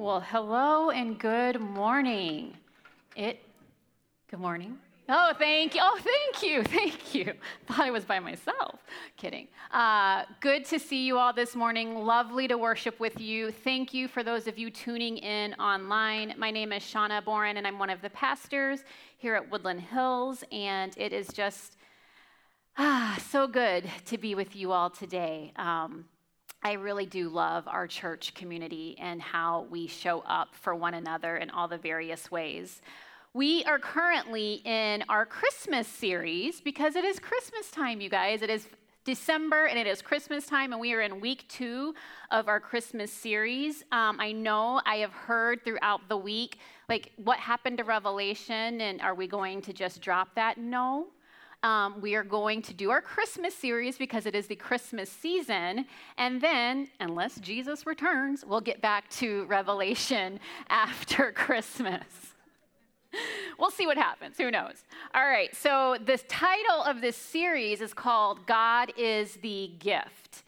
Well, hello and good morning. It, good morning. Oh, thank you. Oh, thank you. Thank you. Thought I was by myself. Kidding. Uh, good to see you all this morning. Lovely to worship with you. Thank you for those of you tuning in online. My name is Shauna Boren, and I'm one of the pastors here at Woodland Hills. And it is just ah, so good to be with you all today. Um, I really do love our church community and how we show up for one another in all the various ways. We are currently in our Christmas series because it is Christmas time, you guys. It is December and it is Christmas time, and we are in week two of our Christmas series. Um, I know I have heard throughout the week, like, what happened to Revelation, and are we going to just drop that? No, um, we are going to do our Christmas series because it is the Christmas season. And then, unless Jesus returns, we'll get back to Revelation after Christmas. we'll see what happens. Who knows? All right. So, the title of this series is called God is the Gift.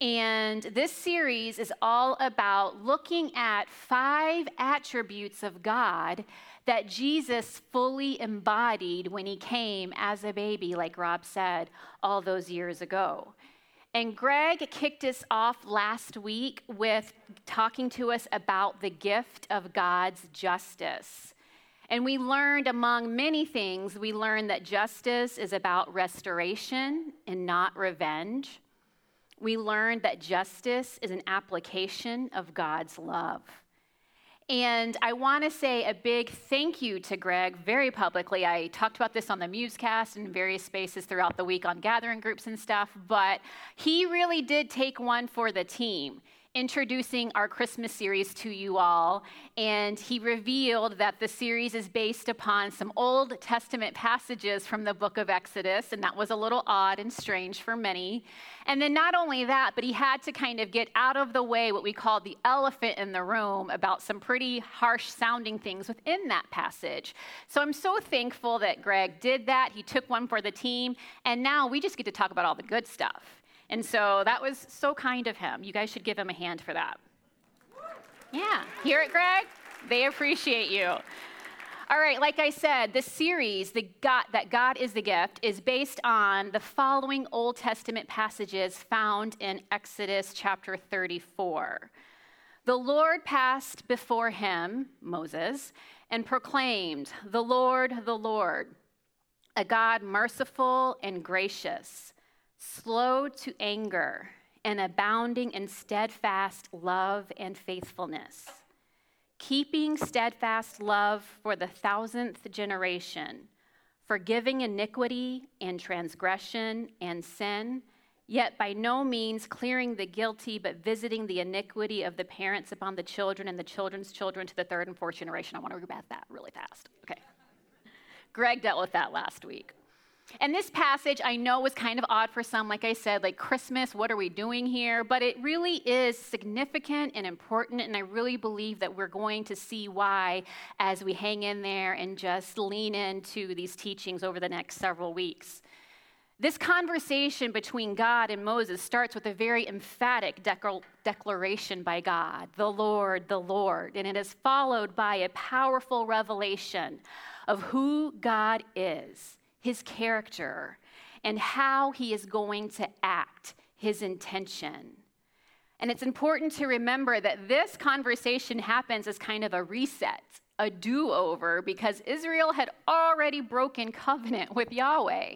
And this series is all about looking at five attributes of God that Jesus fully embodied when he came as a baby, like Rob said all those years ago. And Greg kicked us off last week with talking to us about the gift of God's justice. And we learned, among many things, we learned that justice is about restoration and not revenge. We learned that justice is an application of God's love. And I want to say a big thank you to Greg very publicly. I talked about this on the Musecast and various spaces throughout the week on gathering groups and stuff, but he really did take one for the team introducing our Christmas series to you all, and he revealed that the series is based upon some Old Testament passages from the book of Exodus, and that was a little odd and strange for many. And then not only that, but he had to kind of get out of the way what we call the elephant in the room about some pretty harsh sounding things within that passage. So I'm so thankful that Greg did that. He took one for the team, and now we just get to talk about all the good stuff. And so that was so kind of him. You guys should give him a hand for that. Yeah, hear it, Greg? They appreciate you. All right, like I said, the series, the God, that God is the gift, is based on the following Old Testament passages found in Exodus chapter 34. The Lord passed before him, Moses, and proclaimed, The Lord, the Lord, a God merciful and gracious slow to anger, and abounding in steadfast love and faithfulness, keeping steadfast love for the thousandth generation, forgiving iniquity and transgression and sin, yet by no means clearing the guilty, but visiting the iniquity of the parents upon the children and the children's children to the third and fourth generation. I want to read about that really fast. Okay. Greg dealt with that last week. And this passage I know was kind of odd for some, like I said, like Christmas, what are we doing here? But it really is significant and important, and I really believe that we're going to see why as we hang in there and just lean into these teachings over the next several weeks. This conversation between God and Moses starts with a very emphatic declaration by God, the Lord, the Lord, and it is followed by a powerful revelation of who God is his character, and how he is going to act, his intention. And it's important to remember that this conversation happens as kind of a reset, a do over, because Israel had already broken covenant with Yahweh.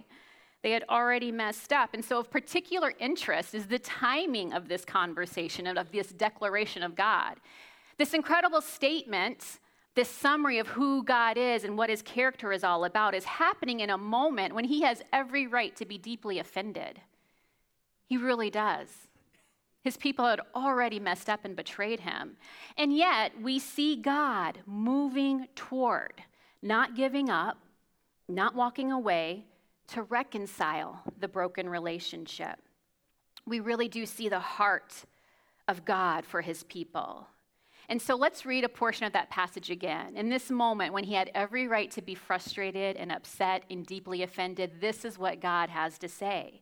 They had already messed up. And so, of particular interest is the timing of this conversation and of this declaration of God. This incredible statement this summary of who God is and what his character is all about is happening in a moment when he has every right to be deeply offended. He really does. His people had already messed up and betrayed him. And yet, we see God moving toward, not giving up, not walking away to reconcile the broken relationship. We really do see the heart of God for his people. And so let's read a portion of that passage again. In this moment, when he had every right to be frustrated and upset and deeply offended, this is what God has to say.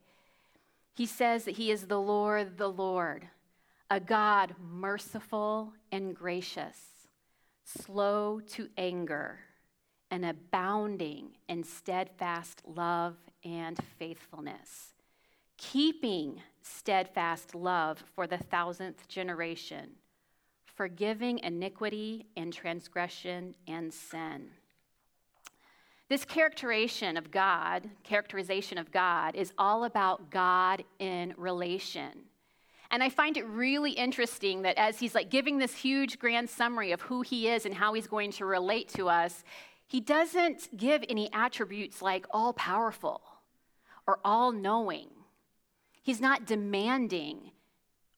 He says that he is the Lord, the Lord, a God merciful and gracious, slow to anger, and abounding in steadfast love and faithfulness, keeping steadfast love for the thousandth generation, forgiving iniquity and transgression and sin. This characterization of God, characterization of God is all about God in relation. And I find it really interesting that as he's like giving this huge grand summary of who he is and how he's going to relate to us, he doesn't give any attributes like all powerful or all knowing. He's not demanding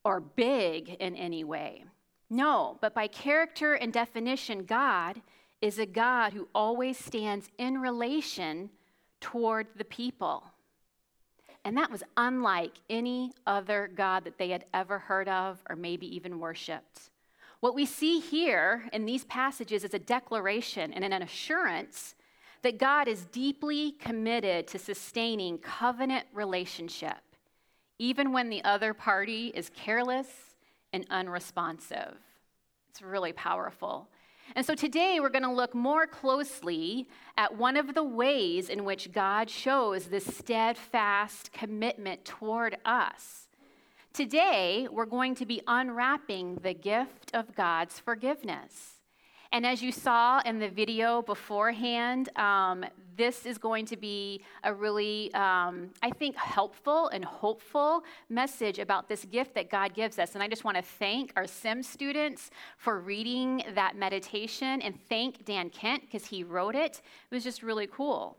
or big in any way. No, but by character and definition, God is a God who always stands in relation toward the people. And that was unlike any other God that they had ever heard of or maybe even worshiped. What we see here in these passages is a declaration and an assurance that God is deeply committed to sustaining covenant relationship, even when the other party is careless and unresponsive. It's really powerful. And so today we're going to look more closely at one of the ways in which God shows this steadfast commitment toward us. Today we're going to be unwrapping the gift of God's forgiveness. And as you saw in the video beforehand, um, this is going to be a really, um, I think, helpful and hopeful message about this gift that God gives us. And I just want to thank our SIM students for reading that meditation and thank Dan Kent because he wrote it. It was just really cool.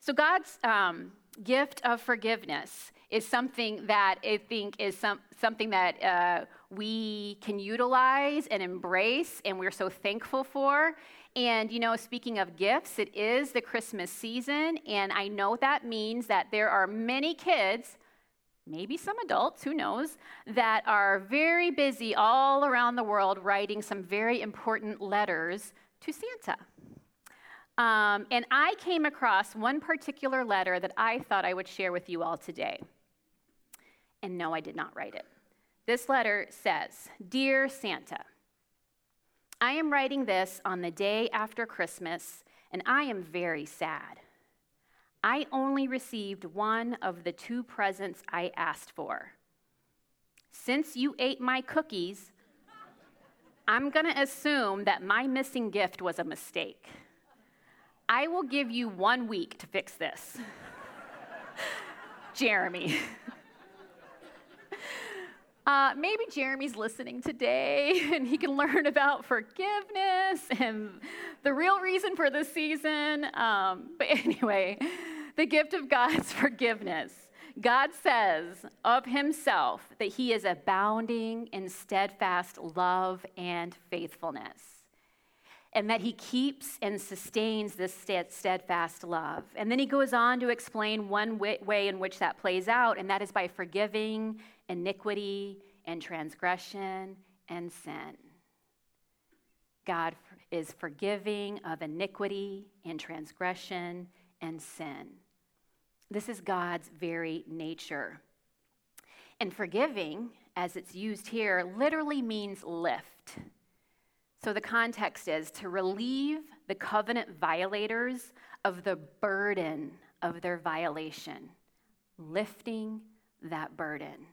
So, God's um, gift of forgiveness is something that I think is some, something that uh, we can utilize and embrace, and we're so thankful for. And, you know, speaking of gifts, it is the Christmas season, and I know that means that there are many kids, maybe some adults, who knows, that are very busy all around the world writing some very important letters to Santa. Um, and I came across one particular letter that I thought I would share with you all today. And no, I did not write it. This letter says Dear Santa, I am writing this on the day after Christmas, and I am very sad. I only received one of the two presents I asked for. Since you ate my cookies, I'm going to assume that my missing gift was a mistake. I will give you one week to fix this. Jeremy. Uh, maybe Jeremy's listening today and he can learn about forgiveness and the real reason for this season. Um, but anyway, the gift of God's forgiveness. God says of himself that he is abounding in steadfast love and faithfulness, and that he keeps and sustains this steadfast love. And then he goes on to explain one way in which that plays out, and that is by forgiving iniquity and transgression and sin. God is forgiving of iniquity and transgression and sin. This is God's very nature. And forgiving, as it's used here, literally means lift. So the context is to relieve the covenant violators of the burden of their violation, lifting that burden.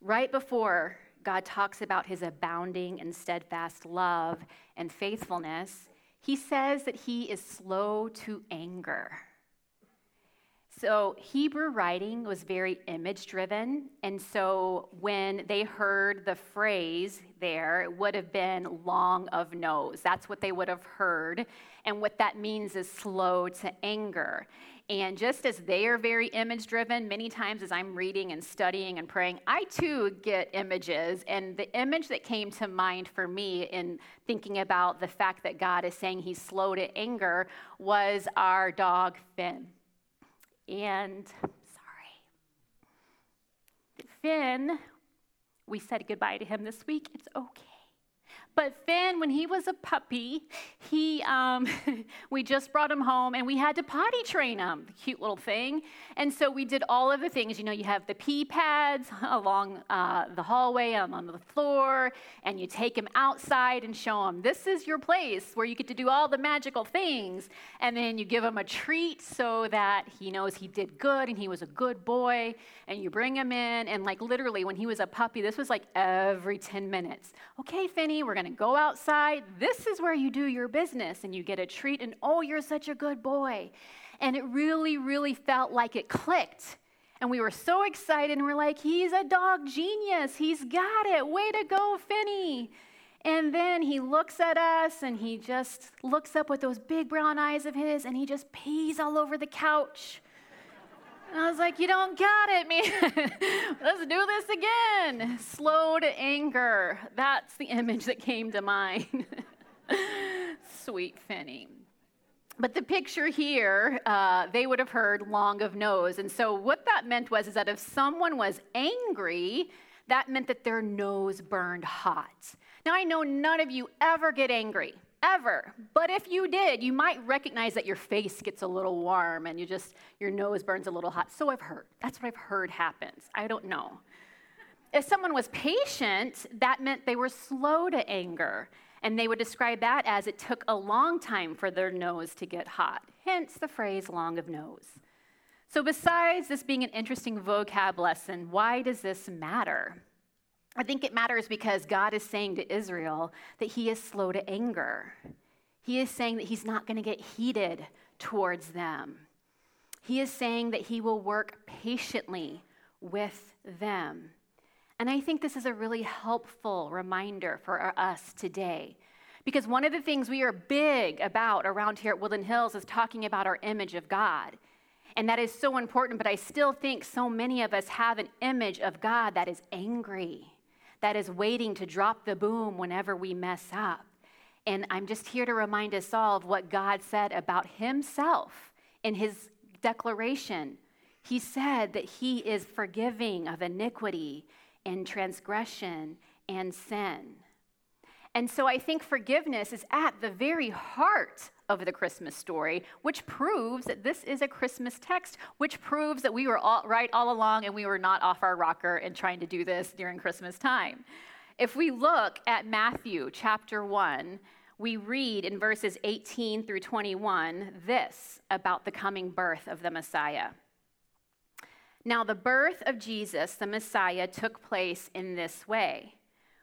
Right before God talks about his abounding and steadfast love and faithfulness, he says that he is slow to anger. So, Hebrew writing was very image driven. And so, when they heard the phrase there, it would have been long of nose. That's what they would have heard. And what that means is slow to anger. And just as they are very image driven, many times as I'm reading and studying and praying, I too get images. And the image that came to mind for me in thinking about the fact that God is saying he's slow to anger was our dog Finn. And sorry, Finn, we said goodbye to him this week. It's okay. But Finn, when he was a puppy, he, um, we just brought him home and we had to potty train him, the cute little thing. And so we did all of the things. You know, you have the pee pads along uh, the hallway, um, on the floor, and you take him outside and show him this is your place where you get to do all the magical things. And then you give him a treat so that he knows he did good and he was a good boy. And you bring him in, and like literally, when he was a puppy, this was like every 10 minutes. Okay, Finney, we're gonna go outside. This is where you do your business and you get a treat, and oh, you're such a good boy. And it really, really felt like it clicked. And we were so excited, and we're like, he's a dog genius. He's got it. Way to go, Finny. And then he looks at us and he just looks up with those big brown eyes of his and he just pees all over the couch. And I was like, You don't got it, man. Let's do this again. Slow to anger. That's the image that came to mind. Sweet Finny. But the picture here, uh, they would have heard long of nose. And so what that meant was is that if someone was angry, that meant that their nose burned hot. Now I know none of you ever get angry, ever. But if you did, you might recognize that your face gets a little warm and you just your nose burns a little hot. So I've heard. That's what I've heard happens. I don't know. If someone was patient, that meant they were slow to anger. And they would describe that as it took a long time for their nose to get hot, hence the phrase long of nose. So, besides this being an interesting vocab lesson, why does this matter? I think it matters because God is saying to Israel that he is slow to anger. He is saying that he's not going to get heated towards them. He is saying that he will work patiently with them. And I think this is a really helpful reminder for us today. Because one of the things we are big about around here at Woodland Hills is talking about our image of God. And that is so important, but I still think so many of us have an image of God that is angry, that is waiting to drop the boom whenever we mess up. And I'm just here to remind us all of what God said about Himself in His declaration. He said that He is forgiving of iniquity and transgression and sin. And so I think forgiveness is at the very heart of the Christmas story, which proves that this is a Christmas text, which proves that we were all right all along and we were not off our rocker and trying to do this during Christmas time. If we look at Matthew chapter 1, we read in verses 18 through 21 this about the coming birth of the Messiah. Now, the birth of Jesus, the Messiah, took place in this way.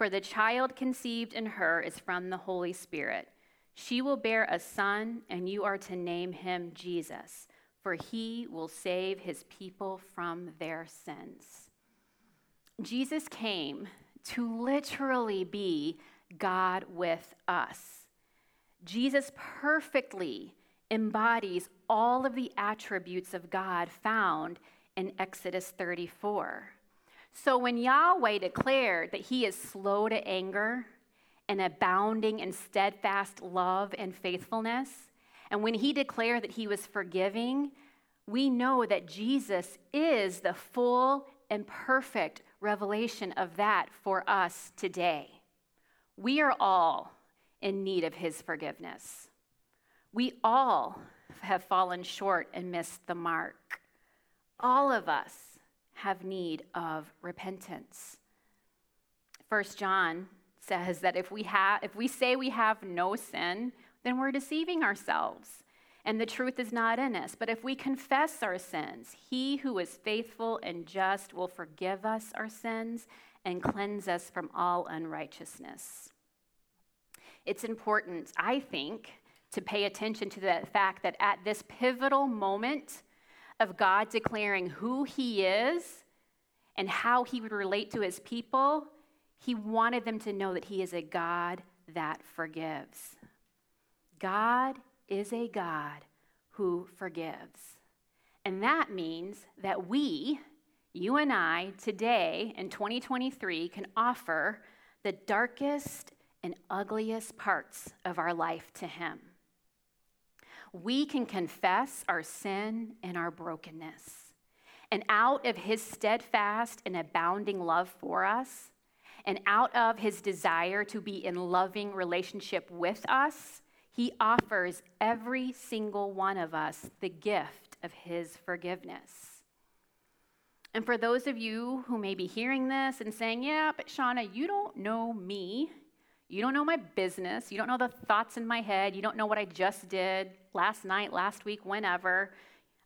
for the child conceived in her is from the Holy Spirit. She will bear a son, and you are to name him Jesus, for he will save his people from their sins. Jesus came to literally be God with us. Jesus perfectly embodies all of the attributes of God found in Exodus 34. So when Yahweh declared that he is slow to anger and abounding in steadfast love and faithfulness, and when he declared that he was forgiving, we know that Jesus is the full and perfect revelation of that for us today. We are all in need of his forgiveness. We all have fallen short and missed the mark all of us have need of repentance. First John says that if we have if we say we have no sin, then we're deceiving ourselves and the truth is not in us. But if we confess our sins, he who is faithful and just will forgive us our sins and cleanse us from all unrighteousness. It's important, I think, to pay attention to the fact that at this pivotal moment of God declaring who He is and how He would relate to His people, He wanted them to know that He is a God that forgives. God is a God who forgives. And that means that we, you and I, today in 2023, can offer the darkest and ugliest parts of our life to Him. We can confess our sin and our brokenness. And out of His steadfast and abounding love for us, and out of His desire to be in loving relationship with us, He offers every single one of us the gift of His forgiveness. And for those of you who may be hearing this and saying, Yeah, but Shauna, you don't know me. You don't know my business. You don't know the thoughts in my head. You don't know what I just did last night, last week, whenever.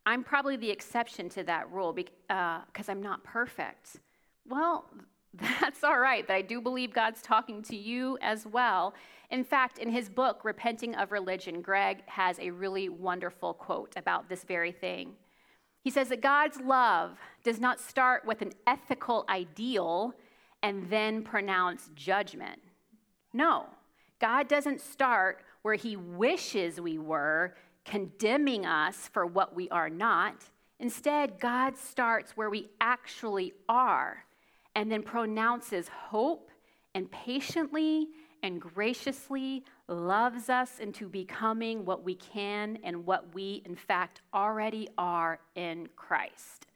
I'm probably the exception to that rule because uh, I'm not perfect. Well, that's all right, but I do believe God's talking to you as well. In fact, in his book, Repenting of Religion, Greg has a really wonderful quote about this very thing. He says that God's love does not start with an ethical ideal and then pronounce judgment. No, God doesn't start where He wishes we were, condemning us for what we are not. Instead, God starts where we actually are and then pronounces hope and patiently and graciously loves us into becoming what we can and what we, in fact, already are in Christ.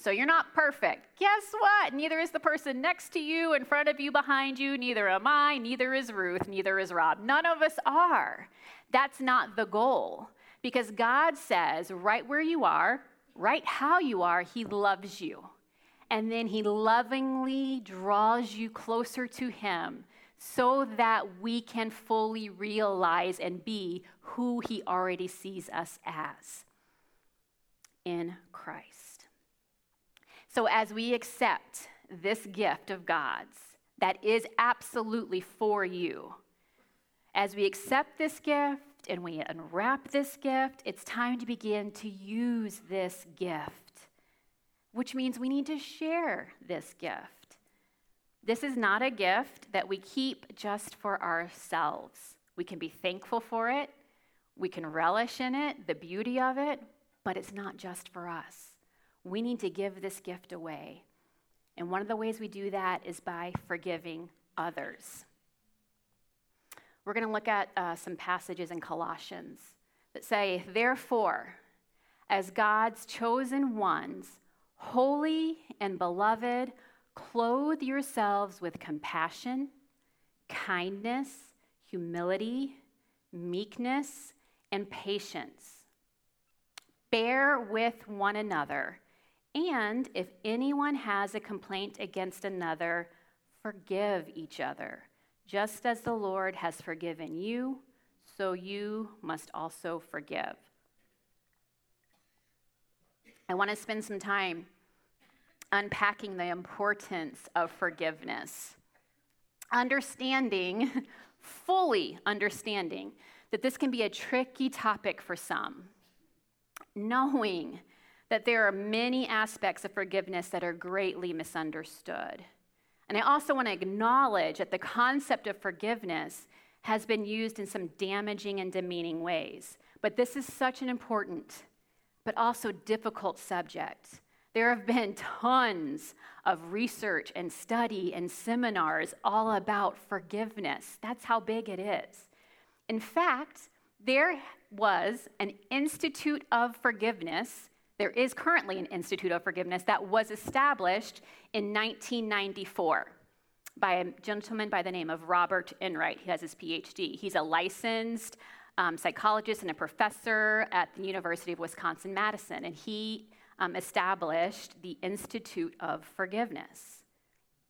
So you're not perfect. Guess what? Neither is the person next to you, in front of you, behind you. Neither am I. Neither is Ruth. Neither is Rob. None of us are. That's not the goal. Because God says, right where you are, right how you are, He loves you. And then He lovingly draws you closer to Him so that we can fully realize and be who He already sees us as in Christ. So, as we accept this gift of God's that is absolutely for you, as we accept this gift and we unwrap this gift, it's time to begin to use this gift, which means we need to share this gift. This is not a gift that we keep just for ourselves. We can be thankful for it, we can relish in it, the beauty of it, but it's not just for us. We need to give this gift away. And one of the ways we do that is by forgiving others. We're going to look at uh, some passages in Colossians that say, Therefore, as God's chosen ones, holy and beloved, Clothe yourselves with compassion, kindness, humility, meekness, and patience. Bear with one another, and if anyone has a complaint against another, forgive each other. Just as the Lord has forgiven you, so you must also forgive. I want to spend some time unpacking the importance of forgiveness. Understanding, fully understanding, that this can be a tricky topic for some. Knowing that there are many aspects of forgiveness that are greatly misunderstood. And I also want to acknowledge that the concept of forgiveness has been used in some damaging and demeaning ways. But this is such an important, but also difficult subject. There have been tons of research and study and seminars all about forgiveness. That's how big it is. In fact, there was an Institute of Forgiveness. There is currently an Institute of Forgiveness that was established in 1994 by a gentleman by the name of Robert Enright. He has his PhD. He's a licensed um, psychologist and a professor at the University of Wisconsin Madison, and he um, established the Institute of Forgiveness.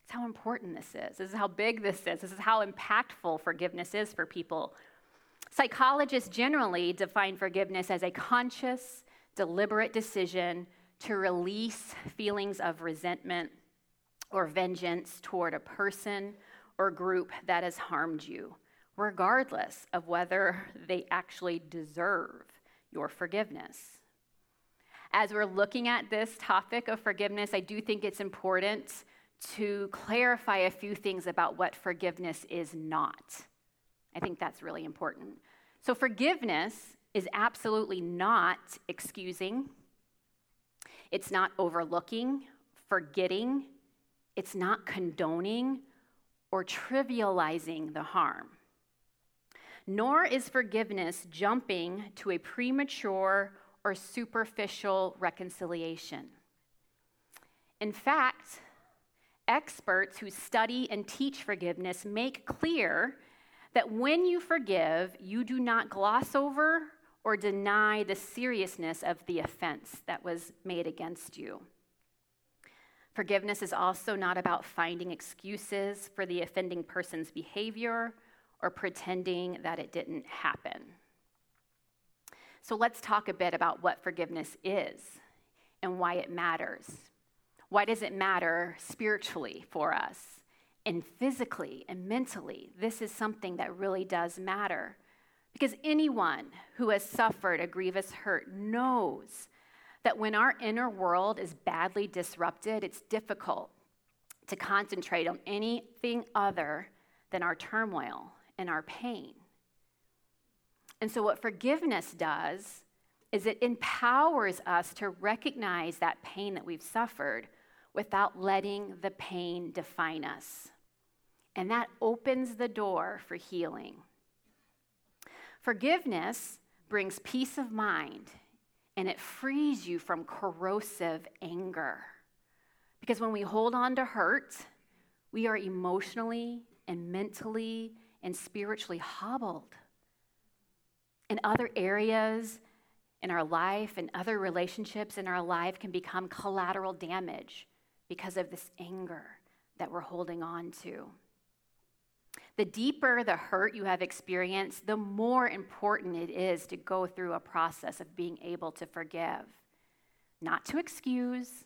That's how important this is. This is how big this is. This is how impactful forgiveness is for people. Psychologists generally define forgiveness as a conscious, deliberate decision to release feelings of resentment or vengeance toward a person or group that has harmed you, regardless of whether they actually deserve your forgiveness as we're looking at this topic of forgiveness, I do think it's important to clarify a few things about what forgiveness is not. I think that's really important. So, forgiveness is absolutely not excusing, it's not overlooking, forgetting, it's not condoning or trivializing the harm. Nor is forgiveness jumping to a premature or superficial reconciliation. In fact, experts who study and teach forgiveness make clear that when you forgive, you do not gloss over or deny the seriousness of the offense that was made against you. Forgiveness is also not about finding excuses for the offending person's behavior or pretending that it didn't happen. So let's talk a bit about what forgiveness is and why it matters. Why does it matter spiritually for us? And physically and mentally, this is something that really does matter. Because anyone who has suffered a grievous hurt knows that when our inner world is badly disrupted, it's difficult to concentrate on anything other than our turmoil and our pain. And so, what forgiveness does is it empowers us to recognize that pain that we've suffered without letting the pain define us. And that opens the door for healing. Forgiveness brings peace of mind and it frees you from corrosive anger. Because when we hold on to hurt, we are emotionally and mentally and spiritually hobbled. In other areas in our life and other relationships in our life can become collateral damage because of this anger that we're holding on to. The deeper the hurt you have experienced, the more important it is to go through a process of being able to forgive. Not to excuse,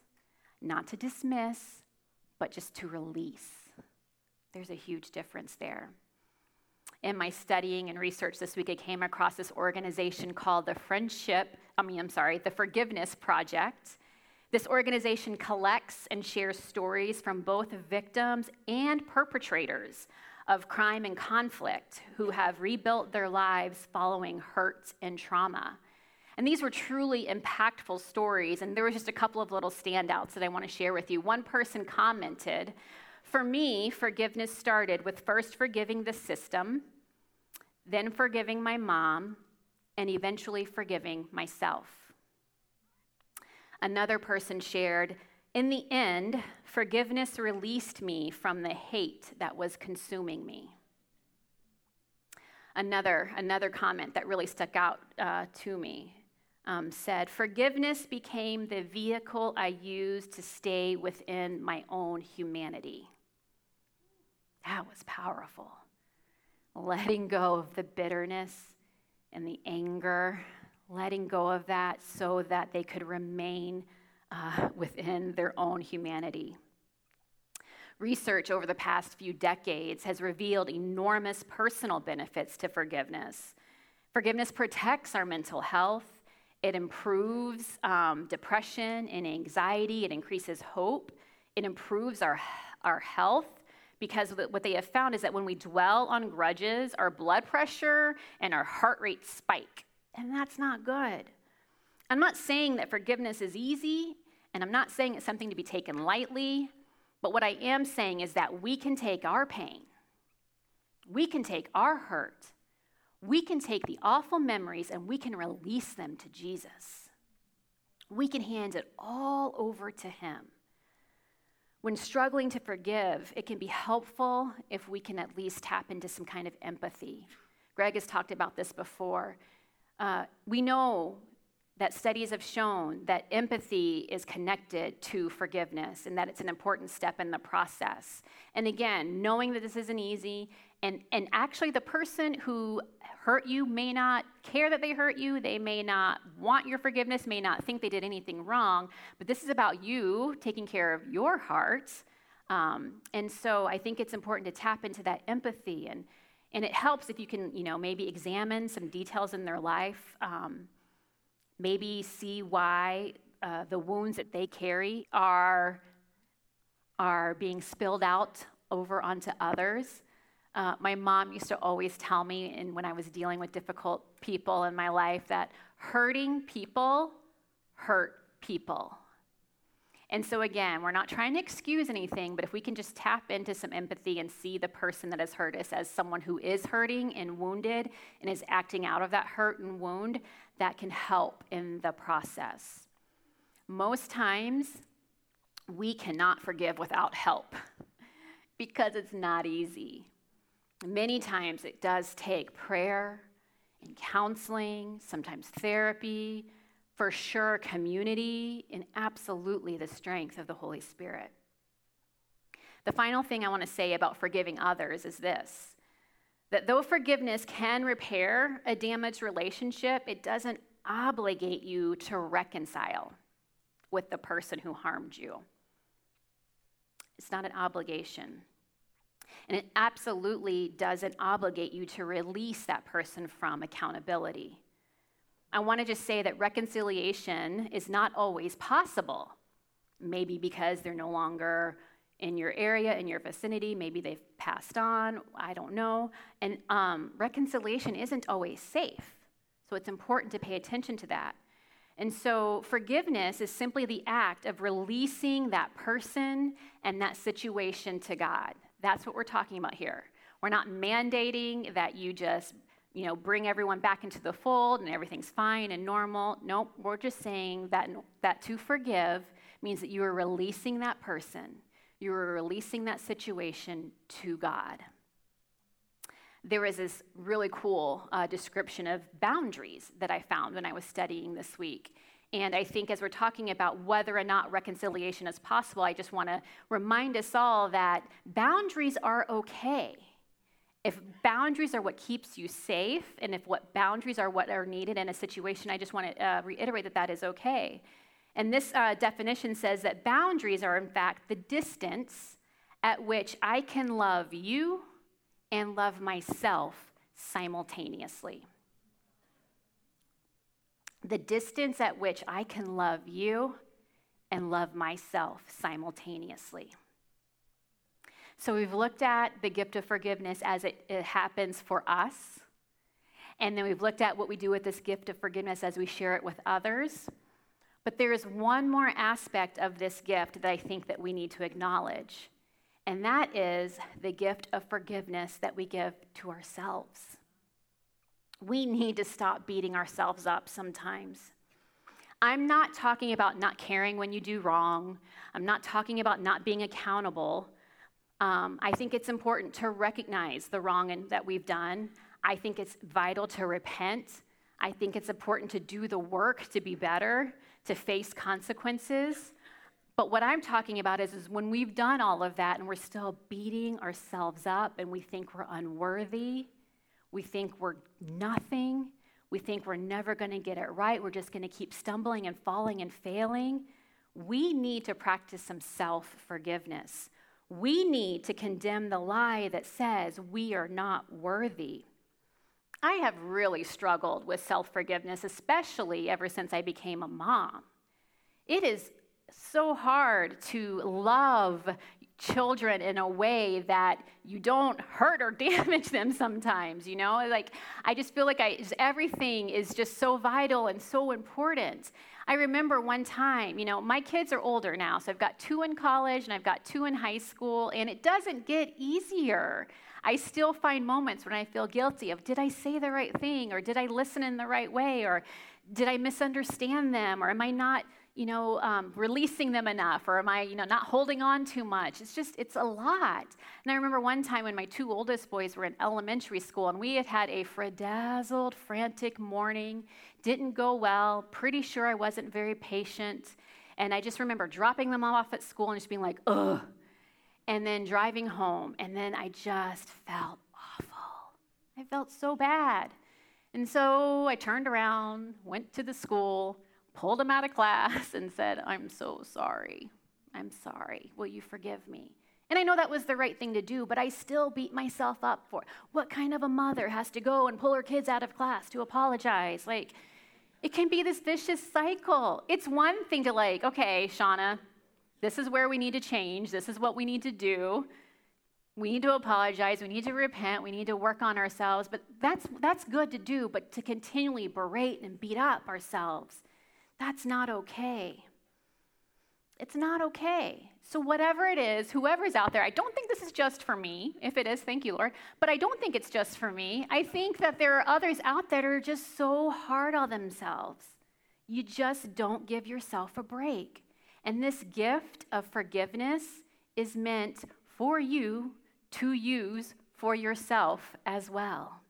not to dismiss, but just to release. There's a huge difference there. In my studying and research this week, I came across this organization called the Friendship, I mean, I'm sorry, the Forgiveness Project. This organization collects and shares stories from both victims and perpetrators of crime and conflict who have rebuilt their lives following hurt and trauma. And these were truly impactful stories, and there was just a couple of little standouts that I want to share with you. One person commented, For me, forgiveness started with first forgiving the system, then forgiving my mom, and eventually forgiving myself. Another person shared, In the end, forgiveness released me from the hate that was consuming me. Another, another comment that really stuck out uh, to me um, said, Forgiveness became the vehicle I used to stay within my own humanity. That was powerful. Letting go of the bitterness and the anger letting go of that so that they could remain uh, within their own humanity. Research over the past few decades has revealed enormous personal benefits to forgiveness. Forgiveness protects our mental health, it improves um, depression and anxiety, it increases hope, it improves our, our health. Because what they have found is that when we dwell on grudges, our blood pressure and our heart rate spike. And that's not good. I'm not saying that forgiveness is easy, and I'm not saying it's something to be taken lightly, but what I am saying is that we can take our pain, we can take our hurt, we can take the awful memories, and we can release them to Jesus. We can hand it all over to Him. When struggling to forgive, it can be helpful if we can at least tap into some kind of empathy. Greg has talked about this before. Uh, we know that studies have shown that empathy is connected to forgiveness and that it's an important step in the process. And again, knowing that this isn't easy, and, and actually, the person who hurt you may not care that they hurt you, they may not want your forgiveness, may not think they did anything wrong, but this is about you taking care of your heart. Um, and so I think it's important to tap into that empathy and and it helps if you can, you know, maybe examine some details in their life, um, maybe see why uh, the wounds that they carry are, are being spilled out over onto others. Uh, my mom used to always tell me, and when I was dealing with difficult people in my life, that hurting people hurt people. And so, again, we're not trying to excuse anything, but if we can just tap into some empathy and see the person that has hurt us as someone who is hurting and wounded and is acting out of that hurt and wound, that can help in the process. Most times, we cannot forgive without help because it's not easy. Many times, it does take prayer and counseling, sometimes therapy for sure community, and absolutely the strength of the Holy Spirit. The final thing I want to say about forgiving others is this that though forgiveness can repair a damaged relationship, it doesn't obligate you to reconcile with the person who harmed you. It's not an obligation. And it absolutely doesn't obligate you to release that person from accountability. I want to just say that reconciliation is not always possible. Maybe because they're no longer in your area, in your vicinity, maybe they've passed on, I don't know. And um, reconciliation isn't always safe. So it's important to pay attention to that. And so forgiveness is simply the act of releasing that person and that situation to God. That's what we're talking about here. We're not mandating that you just you know, bring everyone back into the fold and everything's fine and normal. Nope, we're just saying that, that to forgive means that you are releasing that person, you are releasing that situation to God. There is this really cool uh, description of boundaries that I found when I was studying this week. And I think as we're talking about whether or not reconciliation is possible, I just want to remind us all that boundaries are okay if boundaries are what keeps you safe, and if what boundaries are what are needed in a situation, I just want to uh, reiterate that that is okay. And this uh, definition says that boundaries are, in fact, the distance at which I can love you and love myself simultaneously. The distance at which I can love you and love myself simultaneously. So we've looked at the gift of forgiveness as it, it happens for us. And then we've looked at what we do with this gift of forgiveness as we share it with others. But there is one more aspect of this gift that I think that we need to acknowledge. And that is the gift of forgiveness that we give to ourselves. We need to stop beating ourselves up sometimes. I'm not talking about not caring when you do wrong. I'm not talking about not being accountable. Um, I think it's important to recognize the wrong that we've done. I think it's vital to repent. I think it's important to do the work to be better, to face consequences. But what I'm talking about is, is when we've done all of that and we're still beating ourselves up and we think we're unworthy, we think we're nothing, we think we're never going to get it right, we're just going to keep stumbling and falling and failing. We need to practice some self forgiveness. We need to condemn the lie that says we are not worthy. I have really struggled with self forgiveness, especially ever since I became a mom. It is so hard to love children in a way that you don't hurt or damage them sometimes you know? Like i just feel like i everything is just so vital and so important. I remember one time, you know, my kids are older now, so I've got two in college and I've got two in high school, and it doesn't get easier. I still find moments when I feel guilty of did I say the right thing? Or did I listen in the right way? Or did I misunderstand them? Or am I not you know, um, releasing them enough, or am I, you know, not holding on too much? It's just, it's a lot. And I remember one time when my two oldest boys were in elementary school, and we had had a frazzled, frantic morning. Didn't go well. Pretty sure I wasn't very patient. And I just remember dropping them off at school and just being like, ugh. And then driving home, and then I just felt awful. I felt so bad. And so I turned around, went to the school, pulled him out of class and said, I'm so sorry. I'm sorry. Will you forgive me? And I know that was the right thing to do, but I still beat myself up for it. What kind of a mother has to go and pull her kids out of class to apologize? Like, it can be this vicious cycle. It's one thing to, like, okay, Shauna, this is where we need to change, this is what we need to do. We need to apologize. We need to repent. We need to work on ourselves. But that's, that's good to do. But to continually berate and beat up ourselves, that's not okay. It's not okay. So, whatever it is, whoever's out there, I don't think this is just for me. If it is, thank you, Lord. But I don't think it's just for me. I think that there are others out there that are just so hard on themselves. You just don't give yourself a break. And this gift of forgiveness is meant for you to use for yourself as well.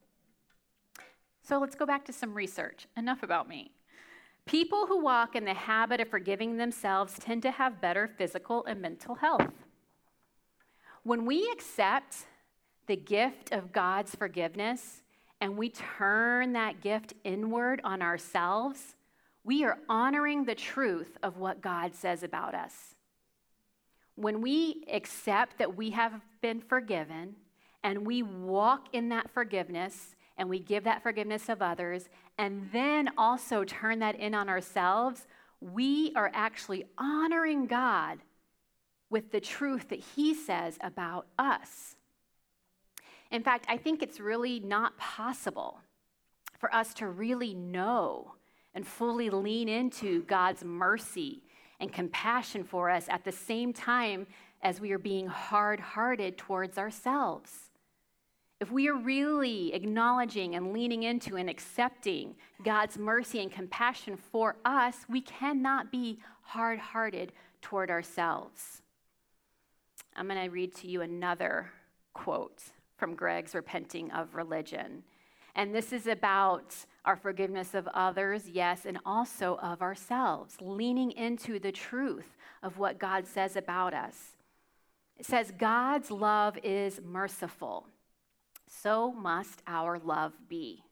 So let's go back to some research. Enough about me. People who walk in the habit of forgiving themselves tend to have better physical and mental health. When we accept the gift of God's forgiveness and we turn that gift inward on ourselves, we are honoring the truth of what God says about us. When we accept that we have been forgiven and we walk in that forgiveness and we give that forgiveness of others and then also turn that in on ourselves, we are actually honoring God with the truth that He says about us. In fact, I think it's really not possible for us to really know and fully lean into God's mercy and compassion for us at the same time as we are being hard hearted towards ourselves. If we are really acknowledging and leaning into and accepting God's mercy and compassion for us, we cannot be hard hearted toward ourselves. I'm going to read to you another quote from Greg's Repenting of Religion. And this is about our forgiveness of others, yes, and also of ourselves, leaning into the truth of what God says about us. It says, God's love is merciful. So must our love be.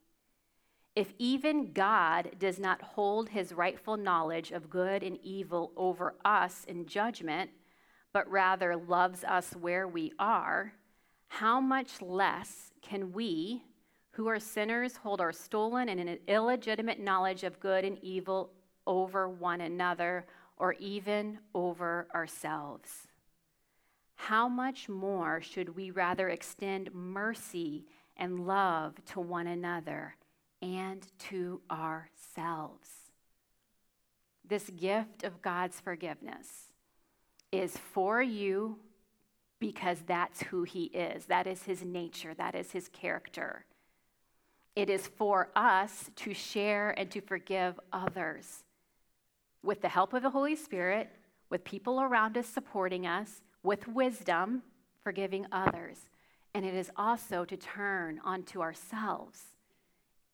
If even God does not hold his rightful knowledge of good and evil over us in judgment, but rather loves us where we are, how much less can we, who are sinners hold our stolen and an illegitimate knowledge of good and evil over one another or even over ourselves. How much more should we rather extend mercy and love to one another and to ourselves? This gift of God's forgiveness is for you because that's who He is. That is His nature, that is His character. It is for us to share and to forgive others with the help of the Holy Spirit, with people around us supporting us, with wisdom, forgiving others. And it is also to turn onto ourselves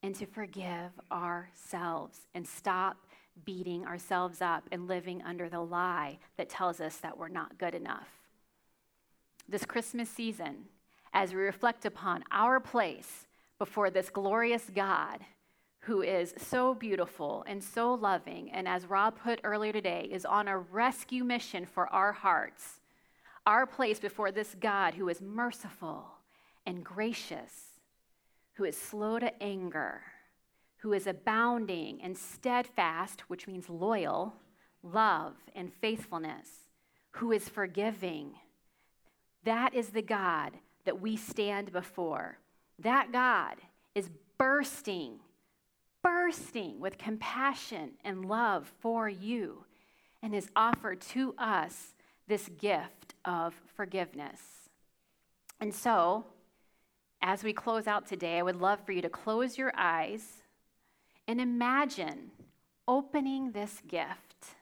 and to forgive ourselves and stop beating ourselves up and living under the lie that tells us that we're not good enough. This Christmas season, as we reflect upon our place before this glorious God who is so beautiful and so loving, and as Rob put earlier today, is on a rescue mission for our hearts. Our place before this God who is merciful and gracious, who is slow to anger, who is abounding and steadfast, which means loyal, love, and faithfulness, who is forgiving. That is the God that we stand before. That God is bursting, bursting with compassion and love for you and is offered to us this gift of forgiveness. And so, as we close out today, I would love for you to close your eyes and imagine opening this gift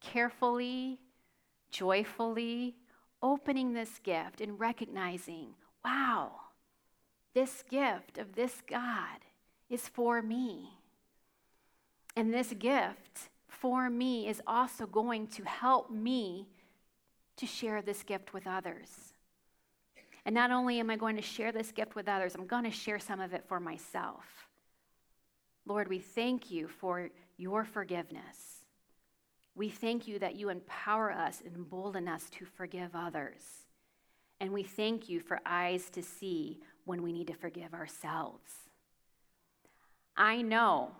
carefully, joyfully, opening this gift and recognizing, wow this gift of this God is for me. And this gift for me is also going to help me to share this gift with others. And not only am I going to share this gift with others, I'm going to share some of it for myself. Lord, we thank you for your forgiveness. We thank you that you empower us and embolden us to forgive others. And we thank you for eyes to see when we need to forgive ourselves. I know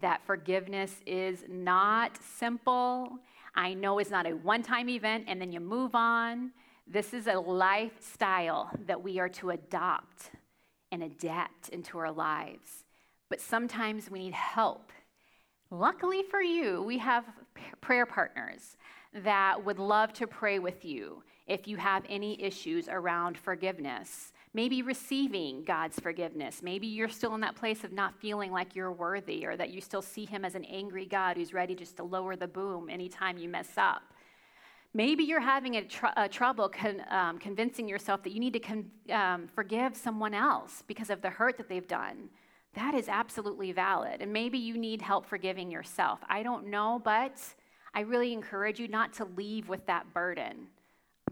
that forgiveness is not simple. I know it's not a one time event and then you move on. This is a lifestyle that we are to adopt and adapt into our lives. But sometimes we need help. Luckily for you, we have prayer partners that would love to pray with you if you have any issues around forgiveness. Maybe receiving God's forgiveness. Maybe you're still in that place of not feeling like you're worthy or that you still see Him as an angry God who's ready just to lower the boom anytime you mess up. Maybe you're having a, tr- a trouble con- um, convincing yourself that you need to con- um, forgive someone else because of the hurt that they've done. That is absolutely valid. And maybe you need help forgiving yourself. I don't know, but I really encourage you not to leave with that burden.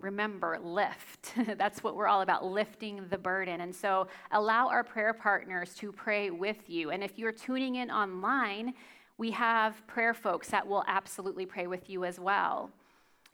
Remember, lift. That's what we're all about, lifting the burden. And so allow our prayer partners to pray with you. And if you're tuning in online, we have prayer folks that will absolutely pray with you as well.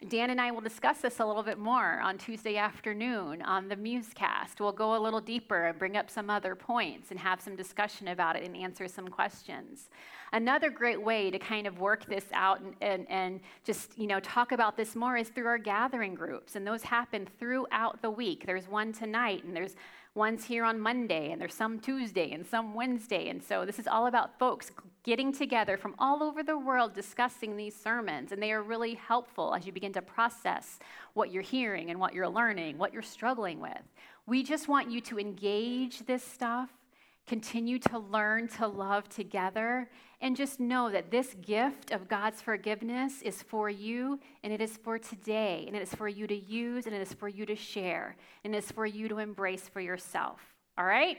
Dan and I will discuss this a little bit more on Tuesday afternoon on the Musecast. We'll go a little deeper and bring up some other points and have some discussion about it and answer some questions. Another great way to kind of work this out and, and, and just, you know, talk about this more is through our gathering groups. And those happen throughout the week. There's one tonight and there's one's here on Monday, and there's some Tuesday and some Wednesday. And so this is all about folks getting together from all over the world discussing these sermons. And they are really helpful as you begin to process what you're hearing and what you're learning, what you're struggling with. We just want you to engage this stuff continue to learn to love together, and just know that this gift of God's forgiveness is for you, and it is for today, and it is for you to use, and it is for you to share, and it is for you to embrace for yourself. All right?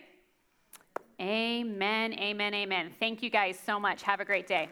Amen, amen, amen. Thank you guys so much. Have a great day.